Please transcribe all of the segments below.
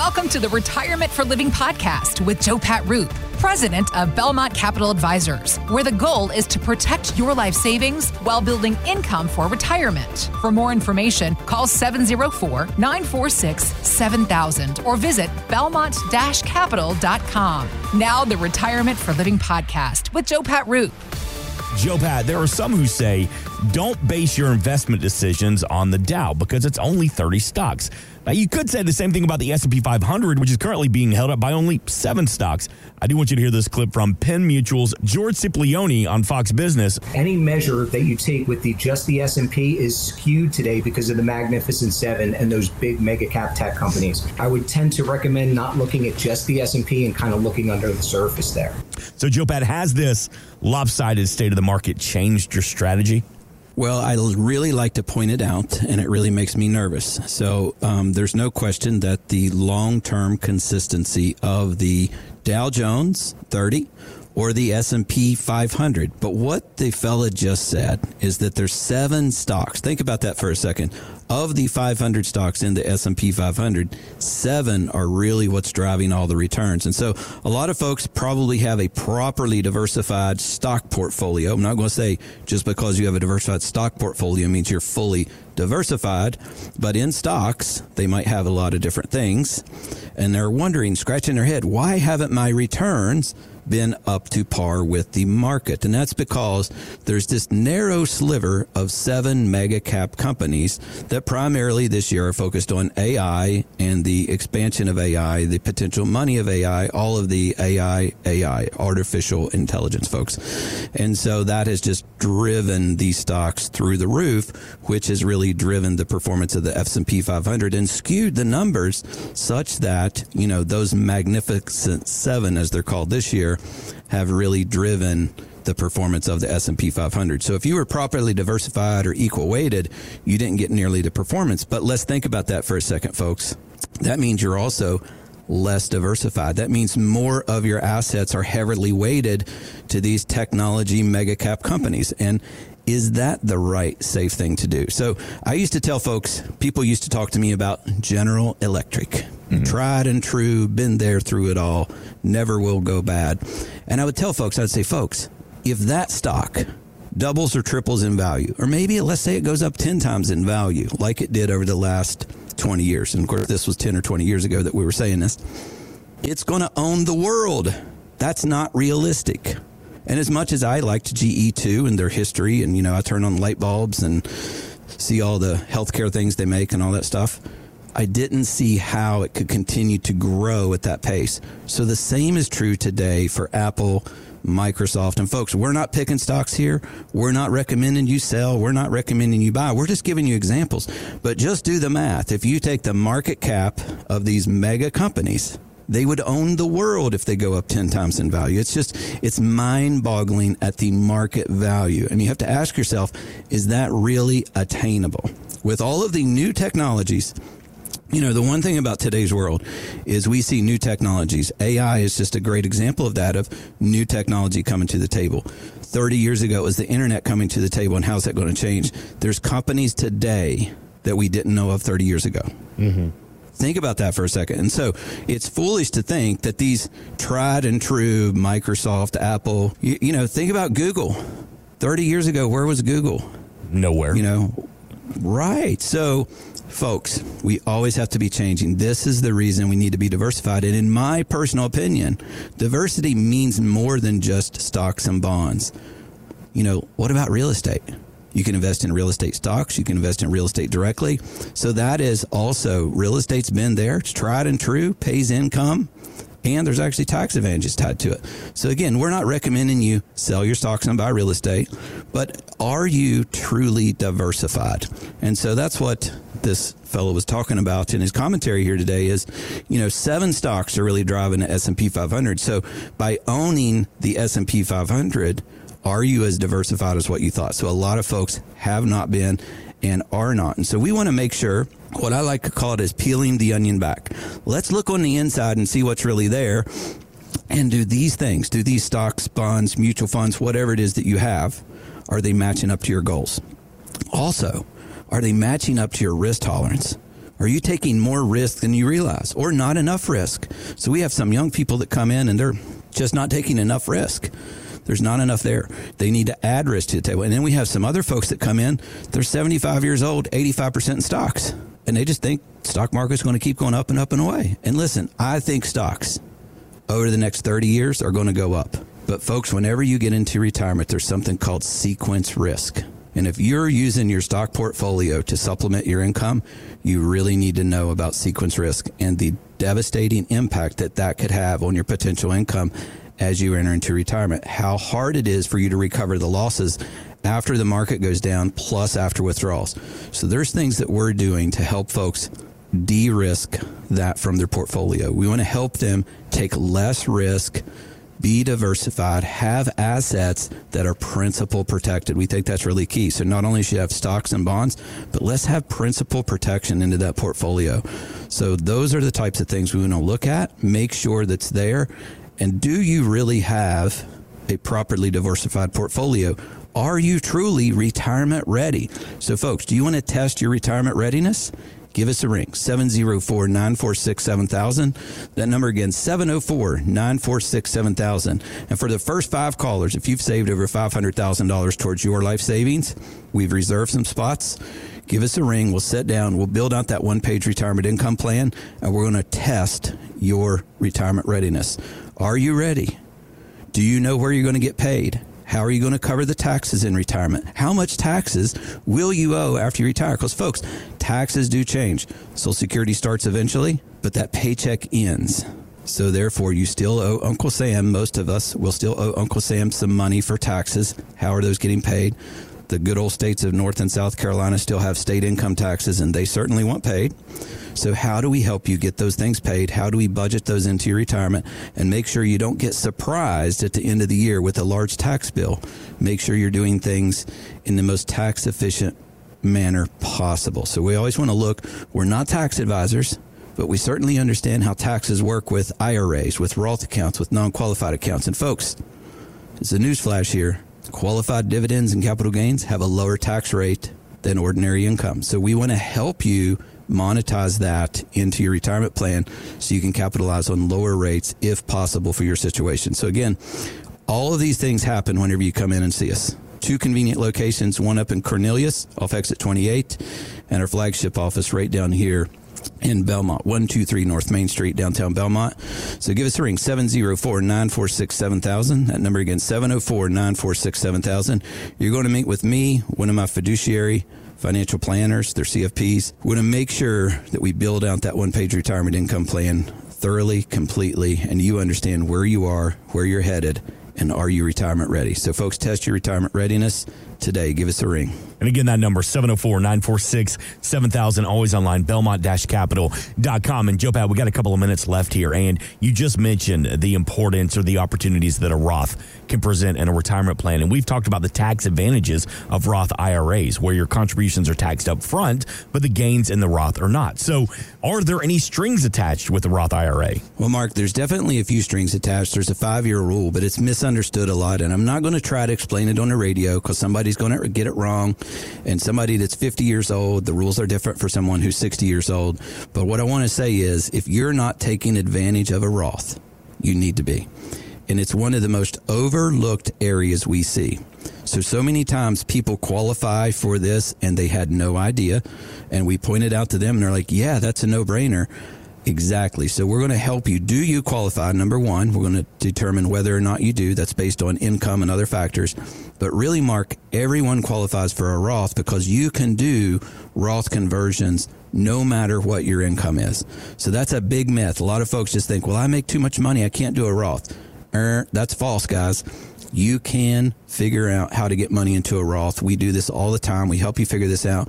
Welcome to the Retirement for Living podcast with Joe Pat Roop, president of Belmont Capital Advisors, where the goal is to protect your life savings while building income for retirement. For more information, call 704 946 7000 or visit belmont capital.com. Now, the Retirement for Living podcast with Joe Pat Roop. Joe Pat, there are some who say don't base your investment decisions on the Dow because it's only 30 stocks. Now, you could say the same thing about the S&P 500, which is currently being held up by only seven stocks. I do want you to hear this clip from Penn Mutual's George Cipolloni on Fox Business. Any measure that you take with the just the S&P is skewed today because of the Magnificent Seven and those big mega cap tech companies. I would tend to recommend not looking at just the S&P and kind of looking under the surface there. So, Joe Pat, has this lopsided state of the market changed your strategy? Well, I really like to point it out, and it really makes me nervous. So um, there's no question that the long term consistency of the Dow Jones 30 or the S&P 500. But what the fella just said is that there's seven stocks. Think about that for a second. Of the 500 stocks in the S&P 500, seven are really what's driving all the returns. And so a lot of folks probably have a properly diversified stock portfolio. I'm not going to say just because you have a diversified stock portfolio means you're fully diversified, but in stocks, they might have a lot of different things. And they're wondering, scratching their head, why haven't my returns been up to par with the market. And that's because there's this narrow sliver of seven mega cap companies that primarily this year are focused on AI and the expansion of AI, the potential money of AI, all of the AI, AI, artificial intelligence folks. And so that has just driven these stocks through the roof, which has really driven the performance of the S&P 500 and skewed the numbers such that, you know, those magnificent seven, as they're called this year, have really driven the performance of the S&P 500. So if you were properly diversified or equal weighted, you didn't get nearly the performance. But let's think about that for a second, folks. That means you're also less diversified. That means more of your assets are heavily weighted to these technology mega cap companies. And is that the right safe thing to do? So I used to tell folks, people used to talk to me about General Electric. Mm-hmm. Tried and true, been there through it all, never will go bad. And I would tell folks, I'd say, folks, if that stock doubles or triples in value, or maybe let's say it goes up 10 times in value, like it did over the last 20 years. And of course, this was 10 or 20 years ago that we were saying this. It's going to own the world. That's not realistic. And as much as I liked GE too and their history, and, you know, I turn on light bulbs and see all the healthcare things they make and all that stuff, I didn't see how it could continue to grow at that pace. So the same is true today for Apple, Microsoft. And folks, we're not picking stocks here. We're not recommending you sell. We're not recommending you buy. We're just giving you examples. But just do the math. If you take the market cap of these mega companies, they would own the world if they go up 10 times in value. It's just, it's mind boggling at the market value. And you have to ask yourself, is that really attainable? With all of the new technologies, you know, the one thing about today's world is we see new technologies. AI is just a great example of that, of new technology coming to the table. 30 years ago, it was the internet coming to the table, and how's that going to change? There's companies today that we didn't know of 30 years ago. Mm-hmm. Think about that for a second. And so it's foolish to think that these tried and true Microsoft, Apple, you, you know, think about Google. 30 years ago, where was Google? Nowhere. You know, right. So, folks, we always have to be changing. This is the reason we need to be diversified. And in my personal opinion, diversity means more than just stocks and bonds. You know, what about real estate? You can invest in real estate stocks. You can invest in real estate directly. So that is also real estate's been there. It's tried and true, pays income, and there's actually tax advantages tied to it. So again, we're not recommending you sell your stocks and buy real estate, but are you truly diversified? And so that's what this fellow was talking about in his commentary here today is, you know, seven stocks are really driving the S&P 500. So by owning the S&P 500, are you as diversified as what you thought? So a lot of folks have not been and are not. And so we want to make sure what I like to call it is peeling the onion back. Let's look on the inside and see what's really there. And do these things, do these stocks, bonds, mutual funds, whatever it is that you have, are they matching up to your goals? Also, are they matching up to your risk tolerance? Are you taking more risk than you realize or not enough risk? So we have some young people that come in and they're just not taking enough risk. There's not enough there. They need to add risk to the table. And then we have some other folks that come in, they're 75 years old, 85% in stocks. And they just think stock market's going to keep going up and up and away. And listen, I think stocks over the next 30 years are going to go up. But folks, whenever you get into retirement, there's something called sequence risk. And if you're using your stock portfolio to supplement your income, you really need to know about sequence risk and the devastating impact that that could have on your potential income as you enter into retirement. How hard it is for you to recover the losses after the market goes down plus after withdrawals. So there's things that we're doing to help folks de-risk that from their portfolio. We want to help them take less risk be diversified, have assets that are principal protected. We think that's really key. So not only should you have stocks and bonds, but let's have principal protection into that portfolio. So those are the types of things we want to look at, make sure that's there. And do you really have a properly diversified portfolio? Are you truly retirement ready? So folks, do you want to test your retirement readiness? give us a ring 704 946 7000. That number again 704 946 7000. And for the first five callers, if you've saved over $500,000 towards your life savings, we've reserved some spots. Give us a ring. We'll sit down. We'll build out that one page retirement income plan and we're going to test your retirement readiness. Are you ready? Do you know where you're going to get paid? How are you going to cover the taxes in retirement? How much taxes will you owe after you retire? Because, folks, taxes do change. Social Security starts eventually, but that paycheck ends. So, therefore, you still owe Uncle Sam, most of us will still owe Uncle Sam some money for taxes. How are those getting paid? The good old states of North and South Carolina still have state income taxes, and they certainly want paid. So, how do we help you get those things paid? How do we budget those into your retirement and make sure you don't get surprised at the end of the year with a large tax bill? Make sure you're doing things in the most tax efficient manner possible. So, we always want to look, we're not tax advisors but we certainly understand how taxes work with IRAs, with Roth accounts, with non qualified accounts. And folks, it's a newsflash here qualified dividends and capital gains have a lower tax rate than ordinary income. So we want to help you monetize that into your retirement plan so you can capitalize on lower rates if possible for your situation. So again, all of these things happen whenever you come in and see us. Two convenient locations, one up in Cornelius off exit 28 and our flagship office right down here in Belmont, 123 North Main Street, downtown Belmont. So give us a ring, 704 946 7000. That number again, 704 946 7000. You're going to meet with me, one of my fiduciary financial planners, their CFPs. We want to make sure that we build out that one page retirement income plan thoroughly, completely, and you understand where you are, where you're headed, and are you retirement ready? So, folks, test your retirement readiness today. Give us a ring. And again, that number 704 946 7000, always online, belmont capital.com. And Joe Pat, we got a couple of minutes left here. And you just mentioned the importance or the opportunities that a Roth can present in a retirement plan. And we've talked about the tax advantages of Roth IRAs, where your contributions are taxed up front, but the gains in the Roth are not. So, are there any strings attached with the Roth IRA? Well, Mark, there's definitely a few strings attached. There's a five year rule, but it's misunderstood a lot. And I'm not going to try to explain it on the radio because somebody's going to get it wrong and somebody that's 50 years old, the rules are different for someone who's 60 years old. But what I want to say is if you're not taking advantage of a Roth, you need to be. And it's one of the most overlooked areas we see. So, so many times people qualify for this and they had no idea. And we pointed out to them and they're like, yeah, that's a no brainer. Exactly. So we're going to help you. Do you qualify? Number one, we're going to determine whether or not you do. That's based on income and other factors. But really, Mark, everyone qualifies for a Roth because you can do Roth conversions no matter what your income is. So that's a big myth. A lot of folks just think, well, I make too much money. I can't do a Roth. Er, that's false, guys. You can figure out how to get money into a Roth. We do this all the time. We help you figure this out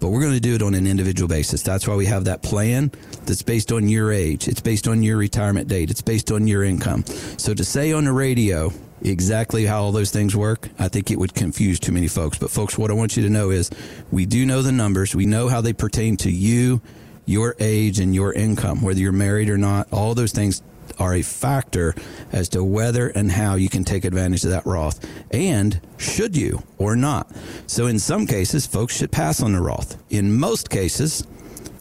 but we're going to do it on an individual basis. That's why we have that plan that's based on your age. It's based on your retirement date. It's based on your income. So to say on the radio exactly how all those things work, I think it would confuse too many folks. But folks, what I want you to know is we do know the numbers. We know how they pertain to you, your age and your income, whether you're married or not. All those things are a factor as to whether and how you can take advantage of that Roth and should you or not. So in some cases, folks should pass on the Roth. In most cases,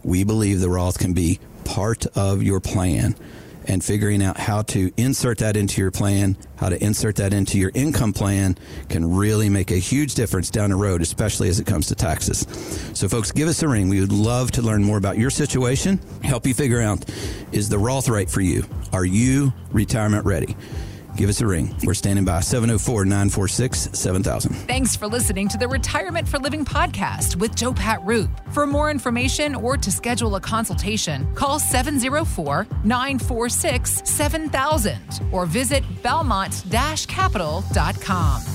we believe the Roth can be part of your plan and figuring out how to insert that into your plan, how to insert that into your income plan can really make a huge difference down the road, especially as it comes to taxes. So, folks, give us a ring. We would love to learn more about your situation, help you figure out is the Roth right for you? Are you retirement ready? Give us a ring. We're standing by 704 946 7000. Thanks for listening to the Retirement for Living podcast with Joe Pat Roop. For more information or to schedule a consultation, call 704 946 7000 or visit belmont capital.com.